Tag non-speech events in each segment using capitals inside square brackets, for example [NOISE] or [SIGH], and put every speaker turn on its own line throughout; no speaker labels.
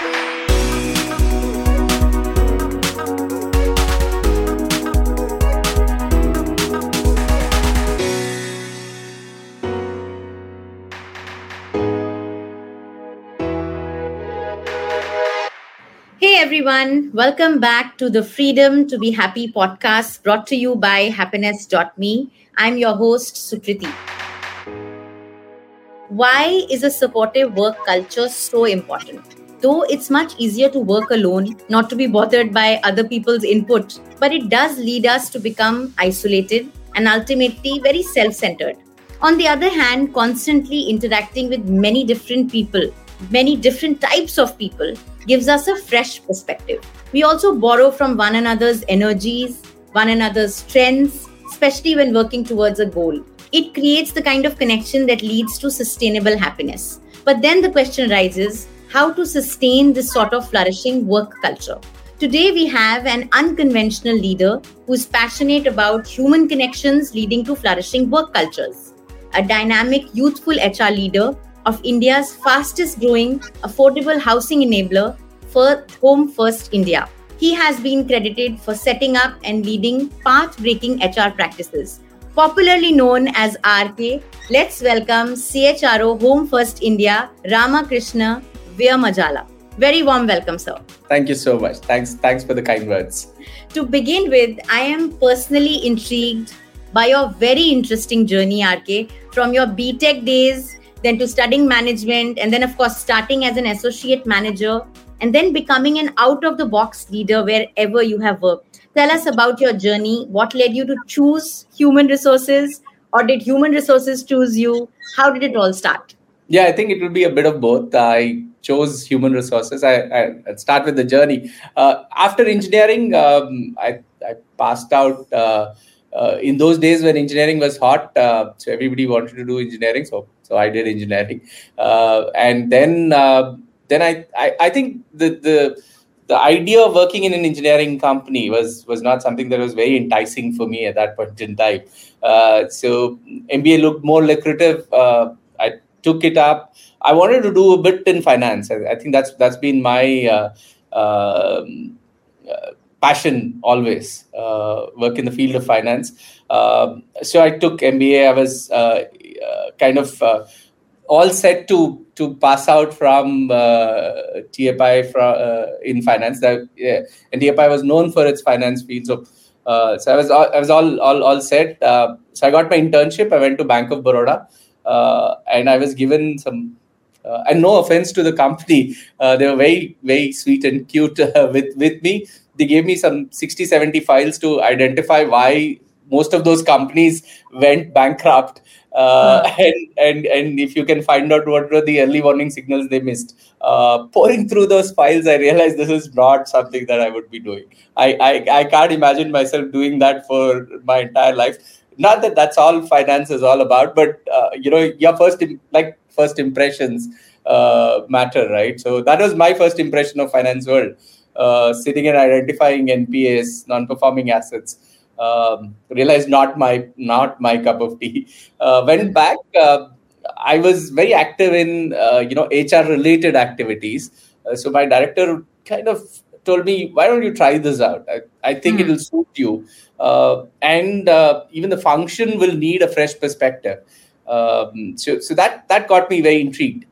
Hey everyone, welcome back to the Freedom to Be Happy podcast brought to you by happiness.me. I'm your host, Sukriti. Why is a supportive work culture so important? Though it's much easier to work alone, not to be bothered by other people's input, but it does lead us to become isolated and ultimately very self centered. On the other hand, constantly interacting with many different people, many different types of people, gives us a fresh perspective. We also borrow from one another's energies, one another's strengths, especially when working towards a goal. It creates the kind of connection that leads to sustainable happiness. But then the question arises how to sustain this sort of flourishing work culture. Today, we have an unconventional leader who's passionate about human connections leading to flourishing work cultures. A dynamic, youthful HR leader of India's fastest growing affordable housing enabler Home First India. He has been credited for setting up and leading path breaking HR practices. Popularly known as RK, let's welcome CHRO Home First India, Ramakrishna Vyamajala. Very warm welcome, sir.
Thank you so much. Thanks, thanks for the kind words.
To begin with, I am personally intrigued by your very interesting journey, RK, from your BTech days then to studying management, and then, of course, starting as an associate manager, and then becoming an out of the box leader wherever you have worked. Tell us about your journey. What led you to choose human resources, or did human resources choose you? How did it all start?
Yeah, I think it would be a bit of both. I chose human resources. I, I start with the journey. Uh, after engineering, um, I, I, passed out. Uh, uh, in those days when engineering was hot, uh, so everybody wanted to do engineering. So so I did engineering, uh, and then uh, then I, I, I think the the the idea of working in an engineering company was was not something that was very enticing for me at that point in time. Uh, so MBA looked more lucrative. Uh, I took it up. I wanted to do a bit in finance. I, I think that's that's been my uh, um, uh, passion always. work in the field of finance. Um, so I took MBA. I was uh, kind of uh, all set to to pass out from uh, TFI from, in finance. That yeah, and TFI was known for its finance field. So uh, so I was all, I was all all all set. Uh, so I got my internship. I went to Bank of Baroda, uh, and I was given some. and no offense to the company, they were very very sweet and cute with with me. They gave me some 60, 70 files to identify why most of those companies went bankrupt uh, [LAUGHS] and and and if you can find out what were the early warning signals they missed uh, pouring through those files i realized this is not something that i would be doing I, I i can't imagine myself doing that for my entire life not that that's all finance is all about but uh, you know your first like first impressions uh, matter right so that was my first impression of finance world uh, sitting and identifying npas non-performing assets um, realized not my not my cup of tea. Uh, went back. Uh, I was very active in uh, you know HR related activities. So my director kind of told me, "Why don't you try this out? I, I think mm. it'll suit you, uh, and uh, even the function will need a fresh perspective." Um, so so that that got me very intrigued.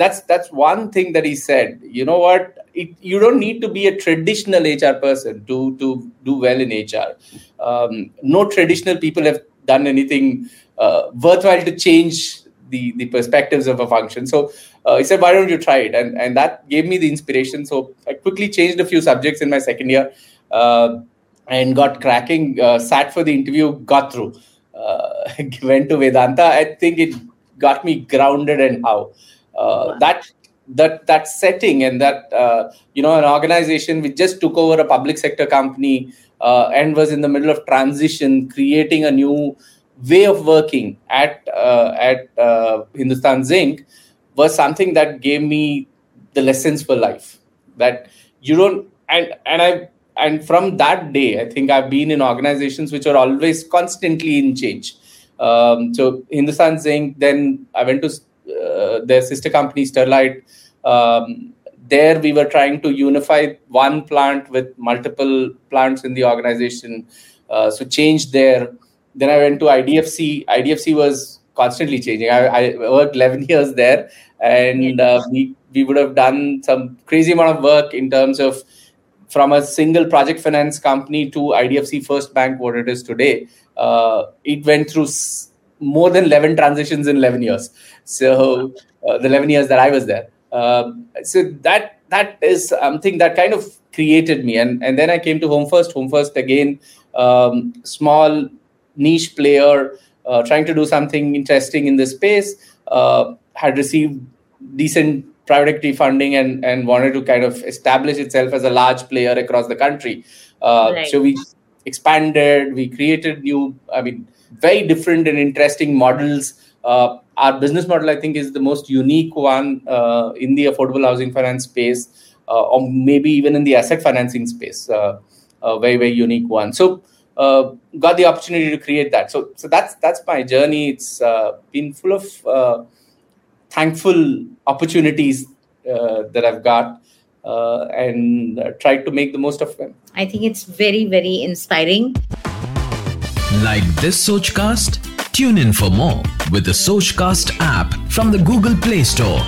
that's that's one thing that he said. You know what? it, you don't need to be a traditional HR person to to do well in HR. Um, no traditional people have done anything uh, worthwhile to change the the perspectives of a function. So uh, he said, "Why don't you try it?" And and that gave me the inspiration. So I quickly changed a few subjects in my second year uh, and got cracking. Uh, sat for the interview, got through. Uh, [LAUGHS] went to Vedanta. I think it got me grounded and how. Uh, that that that setting and that uh, you know an organization which just took over a public sector company uh, and was in the middle of transition creating a new way of working at uh, at uh, Hindustan Zinc was something that gave me the lessons for life that you don't and and I and from that day I think I've been in organizations which are always constantly in change um, so Hindustan Zinc then I went to uh, their sister company Sterlite um, there we were trying to unify one plant with multiple plants in the organization. Uh, so change there. Then I went to IDFC. IDFC was constantly changing. I, I worked 11 [LAUGHS] years there, and uh, we we would have done some crazy amount of work in terms of from a single project finance company to IDFC First Bank, what it is today. Uh, it went through more than 11 transitions in 11 years. So uh, the 11 years that I was there. Um, so that that is something that kind of created me, and and then I came to Home First. Home First again, um, small niche player uh, trying to do something interesting in this space. Uh, had received decent private equity funding and and wanted to kind of establish itself as a large player across the country. Uh, right. So we expanded. We created new. I mean, very different and interesting models. Uh, our business model, I think, is the most unique one uh, in the affordable housing finance space, uh, or maybe even in the asset financing space. A very very unique one. So uh, got the opportunity to create that. So so that's that's my journey. It's uh, been full of thankful opportunities that I've got. and tried to make the most of them.
I think it's very, very inspiring.
Like this Sochcast? Tune in for more with the Sochcast app from the Google Play Store.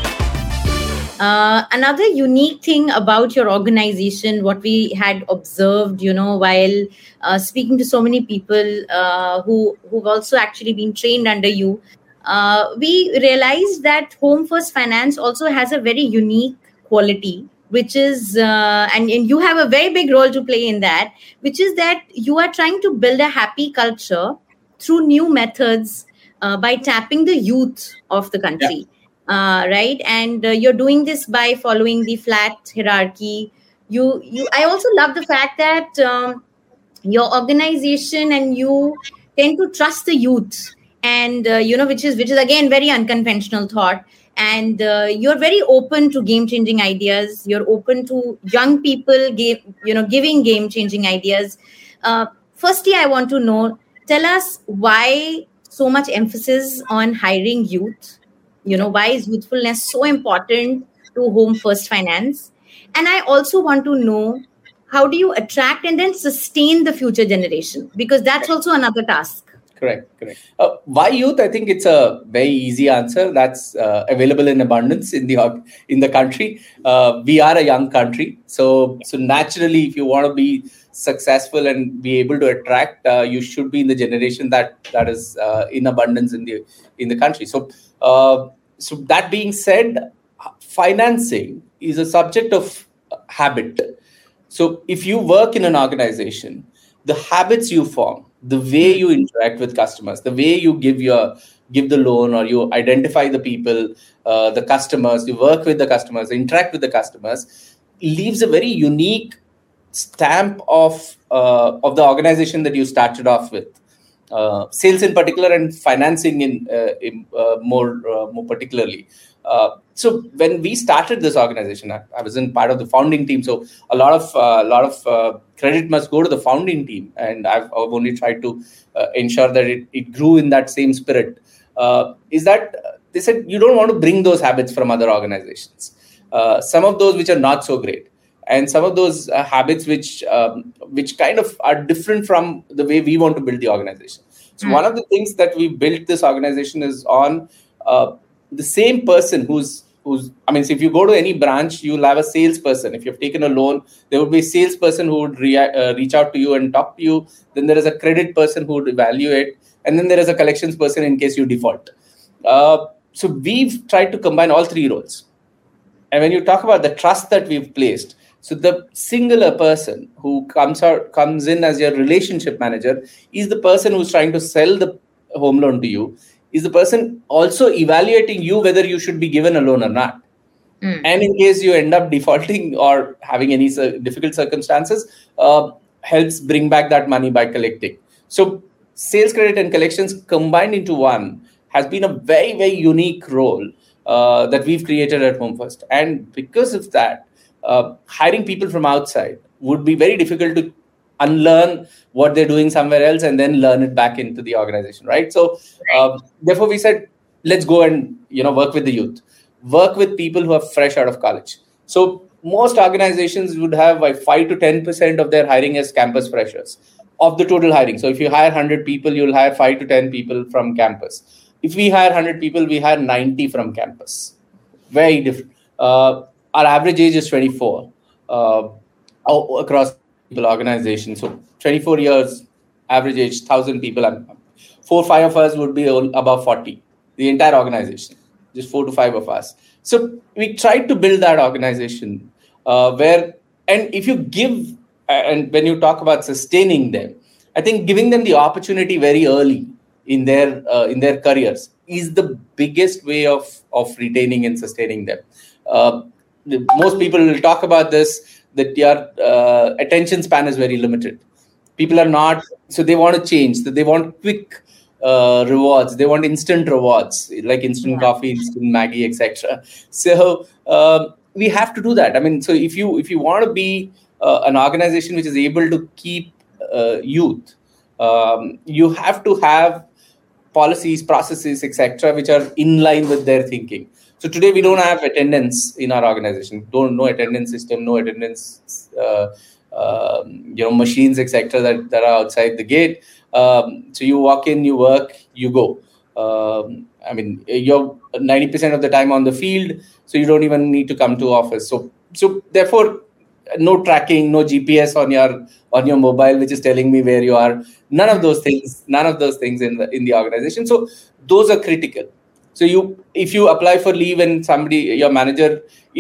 Uh, another unique thing about your organization, what we had observed, you know, while uh, speaking to so many people uh, who who've also actually been trained under you, uh, we realized that Home First Finance also has a very unique quality which is uh, and, and you have a very big role to play in that which is that you are trying to build a happy culture through new methods by tapping the youth of the country yeah. Uh, right? And uh, you're doing this by following the flat hierarchy. You you i also love the fact that um, your organization and you tend to trust the youth. And uh, you know which is which is again very unconventional thought. And uh, you're very open to game changing ideas. You're open to young people give you know giving game changing ideas. Uh, firstly i want to know tell us why so much emphasis on hiring youth you know why is youthfulness so important to home first finance? And i also want to know how do you attract and then sustain the future generation? Because that's also another task.
Correct correct. Uh, why youth? I think it's a very easy answer. That's uh, available in abundance in the in the country. Uh, we are a young country. So so naturally if you want to be successful and be able to attract, uh, you should be in the generation that that is uh, in abundance in the in the country. So, uh, so that being said, financing is a subject of habit. So, if you work in an organization, the habits you form, the way you interact with customers, the way you give your give the loan or you identify the people, uh, the customers, you work with the customers, interact with the customers, leaves a very unique stamp of uh, of the organization that you started off with. Uh, sales in particular and financing in, uh, in uh, more uh, more particularly. Uh, so when we started this organization I, I, was in part of the founding team. So a lot of a lot of credit must go to the founding team. And i've, I've only tried to ensure that it, it grew in that same spirit. Is that they said you don't want to bring those habits from other organizations. Some of those which are not so great and some of those uh, habits which um, which kind of are different from the way we want to build the organization. So mm. one of the things that we built this organization is on uh, the same person who's who's i mean so if you go to any branch you'll have a salesperson. If you've taken a loan there would be a salesperson who would rea- uh, reach out to you and talk to you. Then there is a credit person who would evaluate. And then there is a collections person in case you default. Uh, so we've tried to combine all three roles. And when you talk about the trust that we've placed so the singular person who comes out comes in as your relationship manager is the person who's trying to sell the home loan to you. Is the person also evaluating you whether you should be given a loan or not? Mm. And in case you end up defaulting [LAUGHS] or having any difficult circumstances, uh, helps bring back that money by collecting. So sales credit and collections combined into one has been a very very unique role uh, that we've created at Home First, and because of that, uh, hiring people from outside would be very difficult to unlearn what they're doing somewhere else and then learn it back into the organization right so uh, therefore we said let's go and you know work with the youth work with people who are fresh out of college so most organizations would have like 5 to 10% of their hiring as campus freshers of the total hiring. So if you hire 100 people, you'll hire 5 to 10 people from campus. If we hire 100 people, we hire 90 from campus. Very different. Uh, our average age is 24 uh, across people organization. So 24 years, average age, 1,000 people. Four, five of us would be above 40, the entire organization, just four to five of us. So we tried to build that organization uh, where, and if you give, and when you talk about sustaining them, I think giving them the opportunity very early in their uh, in their careers is the biggest way of of retaining and sustaining them. Uh, the, most people will talk about this that your uh, attention span is very limited. People are not so they want to change. So they want quick uh, rewards. They want instant rewards like instant yeah. coffee, instant Maggi, etc. So uh, we have to do that. I mean, so if you if you want to be uh, an organization which is able to keep uh, youth, um, you have to have policies, processes, etc., which are in line with their thinking. So today we don't have attendance in our organization. Don't no attendance system, no attendance, uh, uh, you know, machines, etc. That, that are outside the gate. Um, so you walk in, you work, you go. Um, I mean, you're ninety percent of the time on the field, so you don't even need to come to office. So so therefore, no tracking, no GPS on your on your mobile, which is telling me where you are. None of those things. None of those things in the in the organization. So those are critical so you if you apply for leave and somebody your manager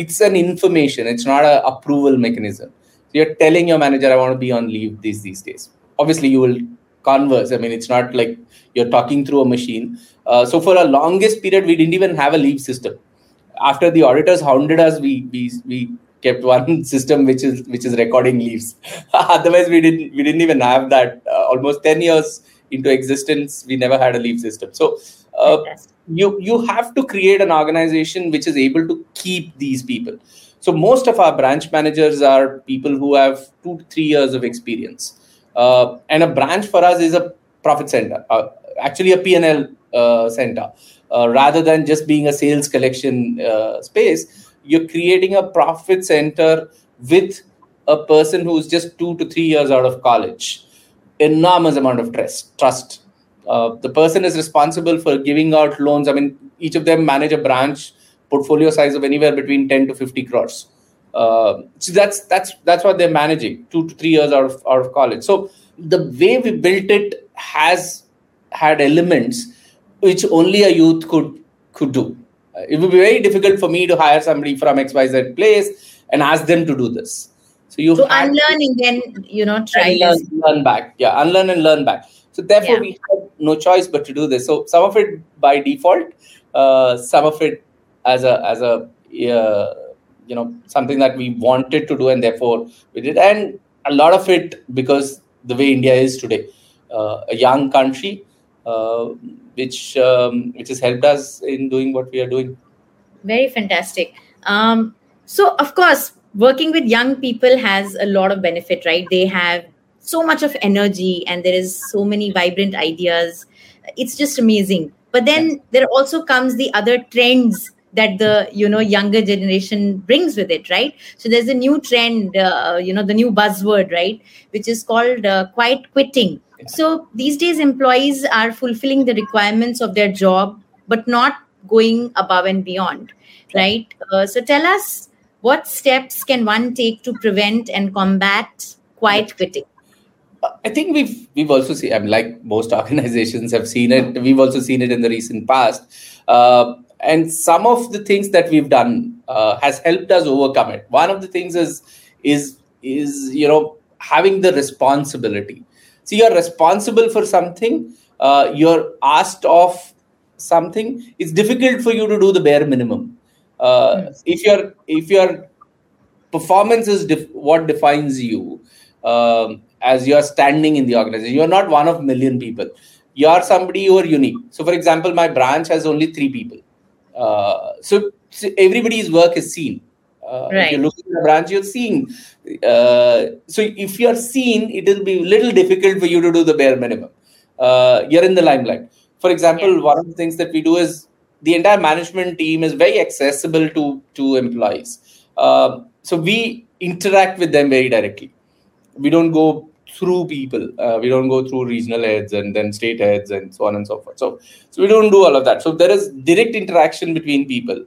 it's an information it's not a approval mechanism. So you're telling your manager i want to be on leave these these days. Obviously you will converse. I mean it's not like you're talking through a machine. Uh, so for a longest period we didn't even have a leave system. After the auditors hounded us we we, we kept one [LAUGHS] system which is which is recording leaves. [LAUGHS] Otherwise we didn't we didn't even have that. Uh, almost 10 years into existence we never had a leave system. So uh, you you have to create an organization which is able to keep these people. So most of our branch managers are people who have two to three years of experience. Uh, and a branch for us is a profit center uh, actually a pnl uh, center. Uh, rather than just being a sales collection uh, space you're creating a profit center with a person who's just two to three years out of college. Enormous amount of trust trust uh, the person is responsible for giving out loans. I mean, each of them manage a branch portfolio size of anywhere between 10 to 50 crores. Uh, so that's that's that's what they're managing two to three years out of out of college. So the way we built it has had elements which only a youth could could do. Uh, it would be very difficult for me to hire somebody from XYZ place and ask them to do this.
So you so unlearning, to, then you know, try
unlearn, learn back. Yeah, unlearn and learn back. So therefore, yeah. we had no choice but to do this. So some of it by default, uh, some of it as a as a uh, you know something that we wanted to do, and therefore we did, and a lot of it because the way India is today, uh, a young country, uh, which um, which has helped us in doing what we are doing.
Very fantastic. Um, so of course, working with young people has a lot of benefit, right? They have so much of energy and there is so many vibrant ideas. It's just amazing. But then there also comes the other trends that the you know younger generation brings with it right? So there's a new trend uh, you know the new buzzword right? Which is called uh, quiet quitting. So these days employees are fulfilling the requirements of their job but not going above and beyond right? Uh, so tell us what steps can one take to prevent and combat quiet quitting
I think we've we've also seen. I mean, like most [LAUGHS] organizations have seen it. We've also seen it in the recent past, uh, and some of the things that we've done uh, has helped us overcome it. One of the things is is is you know having the responsibility. So you're responsible for something. Uh, you're asked of something. It's difficult for you to do the bare minimum. Uh, yes. If your if your performance is def- what defines you. Um, as you're standing in the organization. You're not one of million people. You're somebody who are unique. So, for example, my branch has only three people. Uh, so, so, everybody's work is seen. Uh, right. If you look at the branch, you're seeing. Uh, so, if you're seen, it will be a little difficult for you to do the bare minimum. Uh, you're in the limelight. For example, yeah. one of the things that we do is the entire management team is very accessible to to employees. Uh, so we interact with them very directly. We don't go through people. Uh, we don't go through regional heads and then state heads and so on and so forth. So, so we don't do all of that. So there is direct interaction between people,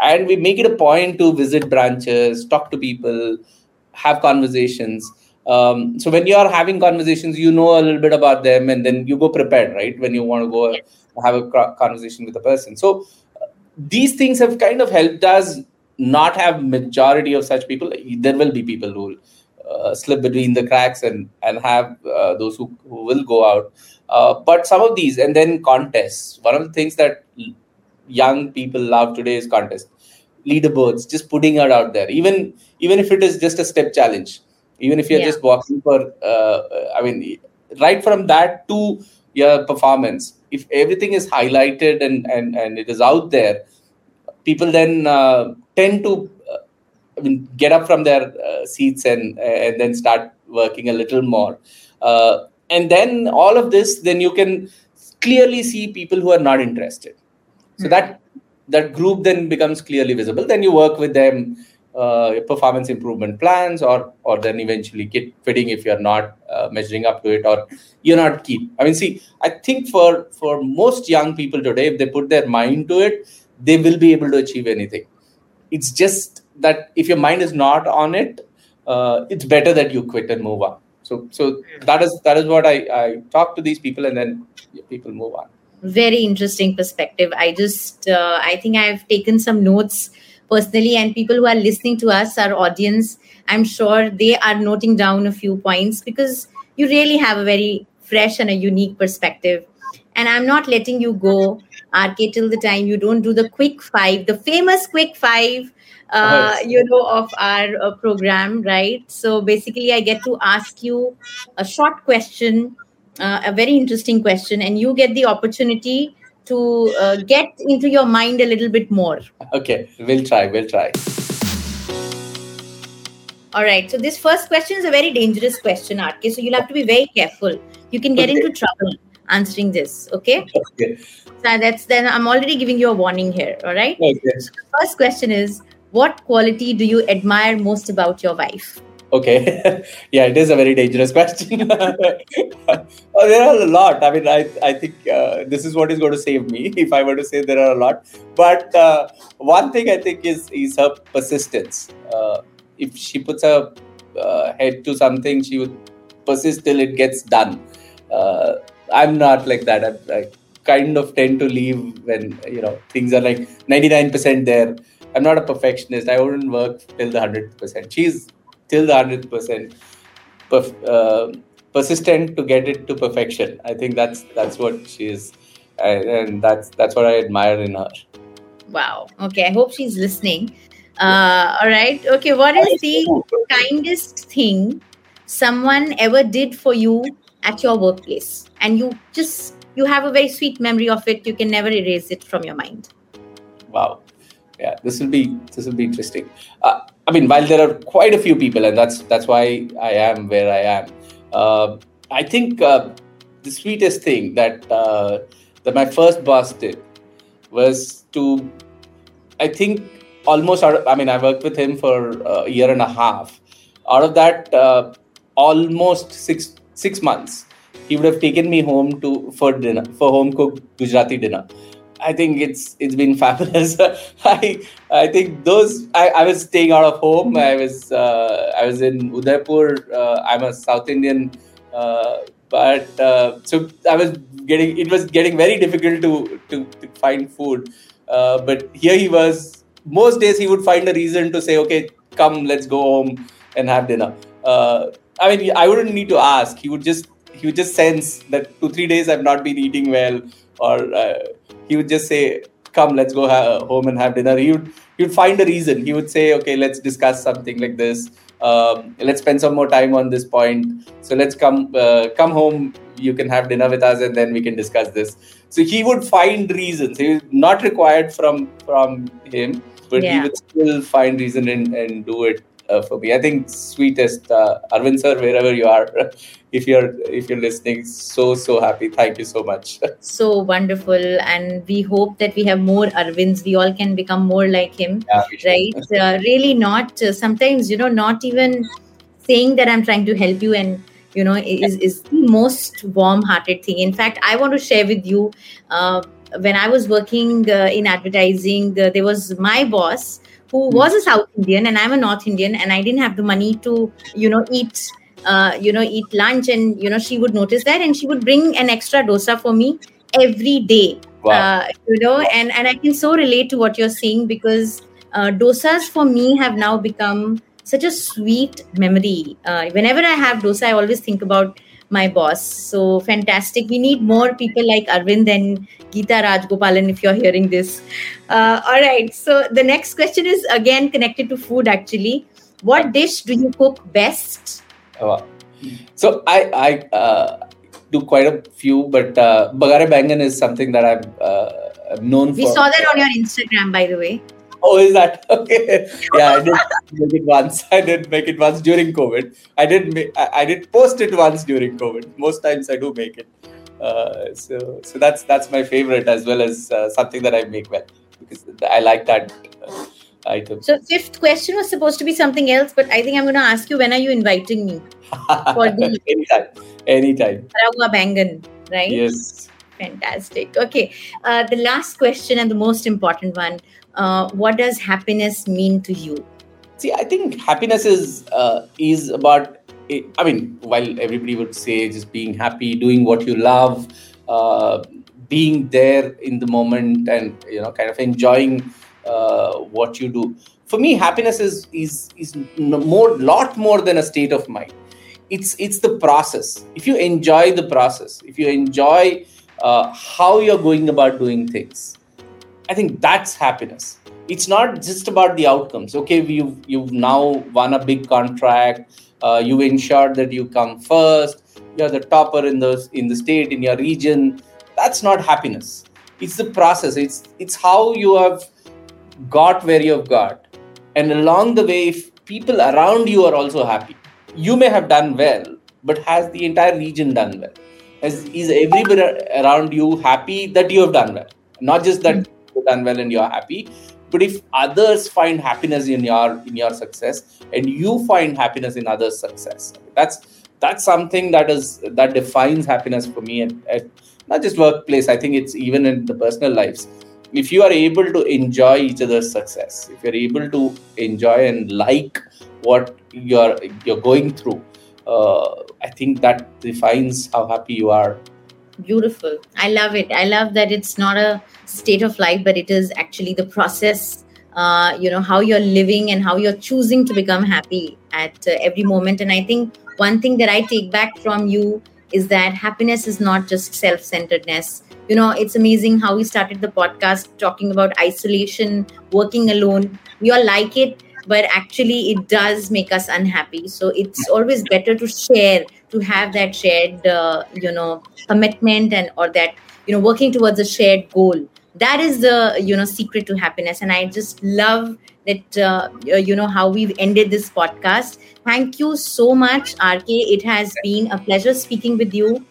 and we make it a point to visit branches, talk to people, have conversations. Um, so when you are having conversations, you know a little bit about them, and then you go prepared, right? When you want to go have a conversation with a person. So uh, these things have kind of helped us not have majority of such people. There will be people who uh, slip between the cracks and and have uh, those who, who will go out. Uh, but some of these, and then contests. One of the things that young people love today is contests, leaderboards, just putting it out there. Even even if it is just a step challenge, even if you're yeah. just walking for, uh, I mean, right from that to your performance, if everything is highlighted and and and it is out there, people then uh, tend to I mean, get up from their uh, seats and and then start working a little more. Uh, and then all of this, then you can clearly see people who are not interested. So mm-hmm. that that group then becomes clearly visible. Then you work with them, uh, performance improvement plans, or or then eventually get fitting if you're not uh, measuring up to it, or you're not keen. I mean, see, I think for for most young people today, if they put their mind to it, they will be able to achieve anything. It's just that if your mind is not on it, uh, it's better that you quit and move on. So, so that is that is what I, I talk to these people, and then people move on.
Very interesting perspective. I just uh, I think I've taken some notes personally, and people who are listening to us, our audience, I'm sure they are noting down a few points because you really have a very fresh and a unique perspective. And I'm not letting you go, RK, till the time you don't do the quick five, the famous quick five uh, you know, of our uh, program, right? So basically, I get to ask you a short question, uh, a very interesting question, and you get the opportunity to uh, get into your mind a little bit more.
Okay, we'll try. We'll try.
All right. So this first question is a very dangerous question, RK. So you'll have to be very careful. You can get okay. into trouble answering this. Okay. Okay. So that's then I'm already giving you a warning here. All right. Okay. So the first question is what quality do you admire most about your wife?
Okay, [LAUGHS] yeah, it is a very dangerous question. [LAUGHS] oh, there are a lot. I mean, I, I think uh, this is what is going to save me [LAUGHS] if I were to say there are a lot. But uh, one thing I think is is her persistence. Uh, if she puts her uh, head to something, she would persist till it gets done. Uh, I'm not like that. I, I kind of tend to leave when you know things are like 99% there I'm not a perfectionist. I wouldn't work till the hundred percent. She's till the hundred percent perf- uh, persistent to get it to perfection. I think that's that's what she is, and, and that's that's what I admire in her.
Wow. Okay. I hope she's listening. Uh, all right. Okay. What is the kindest thing someone ever did for you at your workplace, and you just you have a very sweet memory of it. You can never erase it from your mind.
Wow yeah this will be this will be interesting uh, i mean while there are quite a few people and that's that's why i am where i am uh, i think uh, the sweetest thing that uh, that my first boss did was to i think almost out i mean i worked with him for a year and a half out of that uh, almost six six months he would have taken me home to for dinner for home cooked gujarati dinner I think it's it's been [LAUGHS] fabulous. I I think those I, I was staying out of home. I was uh, I was in Udaipur. Uh, I'm a South Indian, uh, but uh, so I was getting it was getting very difficult to to, to find food. Uh, but here he was. Most days he would find a reason to say, "Okay, come, let's go home and have dinner." Uh, I mean, I wouldn't need to ask. He would just he would just sense that two three days I've not been eating well or he would just say, "Come, let's go ha- home and have dinner." He would he would find a reason. He would say, "Okay, let's discuss something like this. Um, let's spend some more time on this point. So let's come uh, come home. You can have dinner with us, and then we can discuss this." So he would find reasons. He was not required from from him, but yeah. he would still find reason and, and do it uh, for me. I think sweetest uh, Arvind sir, wherever you are, [LAUGHS] if you're if you're listening, so so happy. Thank you so much. [LAUGHS]
so wonderful, and we hope that we have more Arvinds. We all can become more like him, yeah, right? Uh, really, not uh, sometimes you know, not even saying that I'm trying to help you and you know is is the most warm-hearted thing. In fact, I want to share with you. Uh, when I was working uh, in advertising, there was my boss who hmm. was a South Indian and I'm a North Indian, and I didn't have the money to, you know, eat, uh, you know, eat lunch, and you know, she would notice that, and she would bring an extra dosa for me every day. Wow. Uh, you know, and and I can so relate to what you're saying because uh, dosas for me have now become such a sweet memory. Uh, whenever I have dosa, I always think about my boss. So fantastic. We need more people like Arvind and Geeta Rajgopalan if you're hearing this. Uh, all right. So the next question is again connected to food actually. What dish do you cook best?
Oh, so I, I uh, do quite a few, but uh, Bagare Baingan is something that I'm, uh, known
we for. We saw that on your Instagram, by the way.
Oh, is that [LAUGHS] okay? Yeah, I did make it once. [LAUGHS] I did make it once during COVID. I did. Make, I, I did post it once during COVID. Most times I do make it. Uh, so, so that's that's my favorite as well as uh, something that I make well because I like that uh, item.
So, fifth question was supposed to be something else, but I think I'm going to ask you when are you inviting me
for [LAUGHS] the anytime, anytime.
Bagare Baingan, right?
Yes.
Fantastic. Okay, uh, the last question and the most important one uh, what does happiness mean to you?
See i think happiness is uh, is about i mean while everybody would say just being happy doing what you love uh, being there in the moment and you know kind of enjoying uh, what you do. For me happiness is is is more lot more than a state of mind. It's it's the process. If you enjoy the process if you enjoy uh, how you're going about doing things I think that's happiness. It's not just about the outcomes. Okay, you've you've now won a big contract. Uh, you ensured that you come first. You're the topper in the in the state in your region. That's not happiness. It's the process. It's it's how you have got where you have got, and along the way, if people around you are also happy, you may have done well, but has the entire region done well? Is, is everybody around you happy that you have done well? Not just that hmm. you've done well and you're happy but if others find happiness in your in your success and you find happiness in others success that's that's something that is that defines happiness for me and not just workplace i think it's even in the personal lives if you are able to enjoy each other's success if you're able to enjoy and like what you're you're going through uh, i think that defines how happy you are.
Beautiful. I love it. I love that it's not a state of life but it is actually the process uh, you know how you're living and how you're choosing to become happy at uh, every moment. And i think one thing that i take back from you is that happiness is not just self-centeredness. You know it's amazing how we started the podcast talking about isolation working alone. We all like it but actually it does make us unhappy. So it's always better to share to have that shared uh, you know commitment and or that you know working towards a shared goal. That is the you know secret to happiness. And i just love that uh, you know how we've ended this podcast. Thank you so much rk it has been a pleasure speaking with you.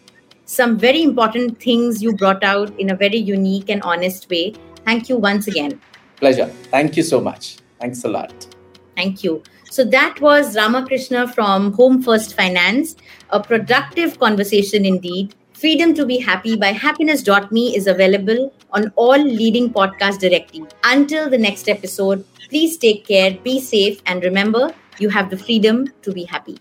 Some very important things you brought out in a very unique and honest way. Thank you once again.
Pleasure. Thank you so much. Thanks a lot
Thank you. So that was Ramakrishna from Home First Finance, a productive conversation indeed. Freedom to be Happy by happiness.me is available on all leading podcast directory. Until the next episode, please take care, be safe, and remember you have the freedom to be happy.